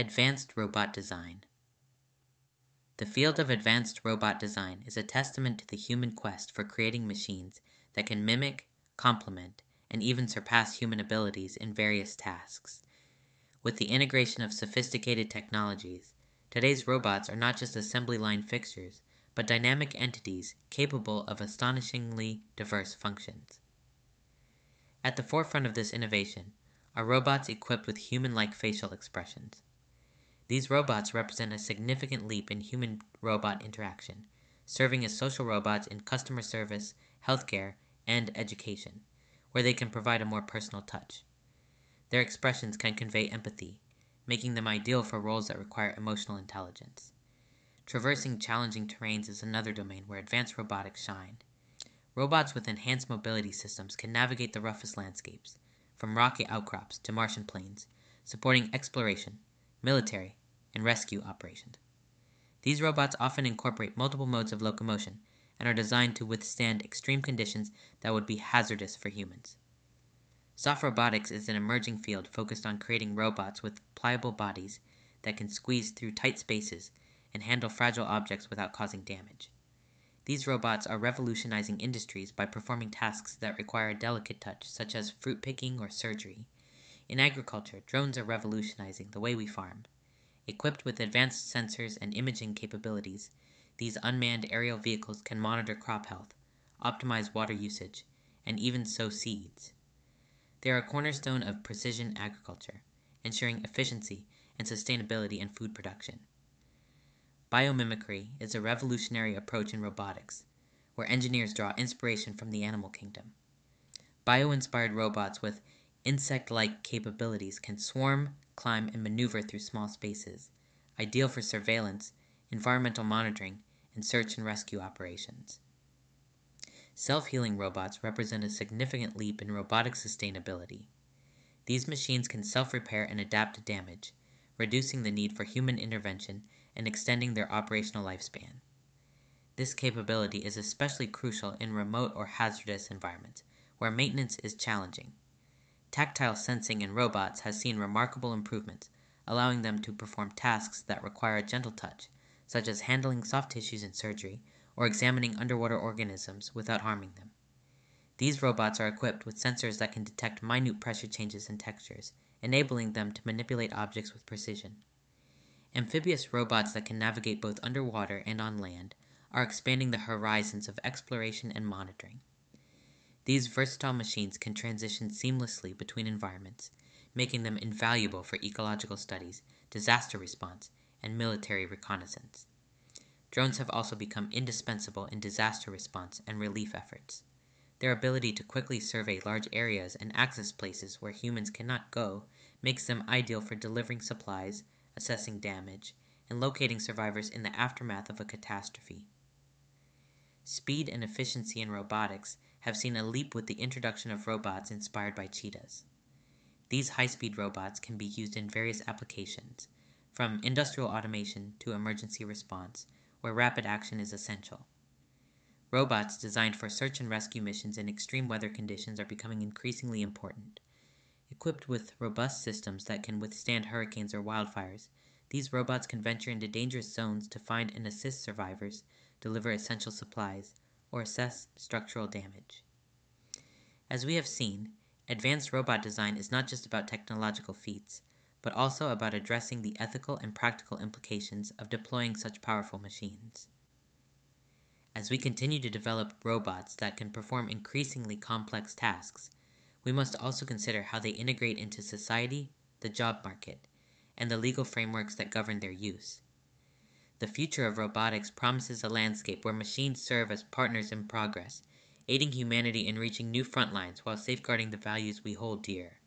Advanced Robot Design The field of advanced robot design is a testament to the human quest for creating machines that can mimic, complement, and even surpass human abilities in various tasks. With the integration of sophisticated technologies, today's robots are not just assembly line fixtures, but dynamic entities capable of astonishingly diverse functions. At the forefront of this innovation are robots equipped with human like facial expressions. These robots represent a significant leap in human robot interaction, serving as social robots in customer service, healthcare, and education, where they can provide a more personal touch. Their expressions can convey empathy, making them ideal for roles that require emotional intelligence. Traversing challenging terrains is another domain where advanced robotics shine. Robots with enhanced mobility systems can navigate the roughest landscapes, from rocky outcrops to Martian plains, supporting exploration, military, and rescue operations. These robots often incorporate multiple modes of locomotion and are designed to withstand extreme conditions that would be hazardous for humans. Soft robotics is an emerging field focused on creating robots with pliable bodies that can squeeze through tight spaces and handle fragile objects without causing damage. These robots are revolutionizing industries by performing tasks that require a delicate touch, such as fruit picking or surgery. In agriculture, drones are revolutionizing the way we farm. Equipped with advanced sensors and imaging capabilities, these unmanned aerial vehicles can monitor crop health, optimize water usage, and even sow seeds. They are a cornerstone of precision agriculture, ensuring efficiency and sustainability in food production. Biomimicry is a revolutionary approach in robotics, where engineers draw inspiration from the animal kingdom. Bio inspired robots with insect like capabilities can swarm, climb, and maneuver through small spaces, ideal for surveillance, environmental monitoring, and search and rescue operations. Self healing robots represent a significant leap in robotic sustainability. These machines can self repair and adapt to damage, reducing the need for human intervention and extending their operational lifespan. This capability is especially crucial in remote or hazardous environments where maintenance is challenging. Tactile sensing in robots has seen remarkable improvements, allowing them to perform tasks that require a gentle touch, such as handling soft tissues in surgery or examining underwater organisms without harming them. These robots are equipped with sensors that can detect minute pressure changes and textures, enabling them to manipulate objects with precision. Amphibious robots that can navigate both underwater and on land are expanding the horizons of exploration and monitoring. These versatile machines can transition seamlessly between environments, making them invaluable for ecological studies, disaster response, and military reconnaissance. Drones have also become indispensable in disaster response and relief efforts. Their ability to quickly survey large areas and access places where humans cannot go makes them ideal for delivering supplies, assessing damage, and locating survivors in the aftermath of a catastrophe. Speed and efficiency in robotics have seen a leap with the introduction of robots inspired by cheetahs. These high speed robots can be used in various applications, from industrial automation to emergency response, where rapid action is essential. Robots designed for search and rescue missions in extreme weather conditions are becoming increasingly important. Equipped with robust systems that can withstand hurricanes or wildfires, these robots can venture into dangerous zones to find and assist survivors, deliver essential supplies, or assess structural damage. As we have seen, advanced robot design is not just about technological feats, but also about addressing the ethical and practical implications of deploying such powerful machines. As we continue to develop robots that can perform increasingly complex tasks, we must also consider how they integrate into society, the job market, and the legal frameworks that govern their use. The future of robotics promises a landscape where machines serve as partners in progress, aiding humanity in reaching new front lines while safeguarding the values we hold dear.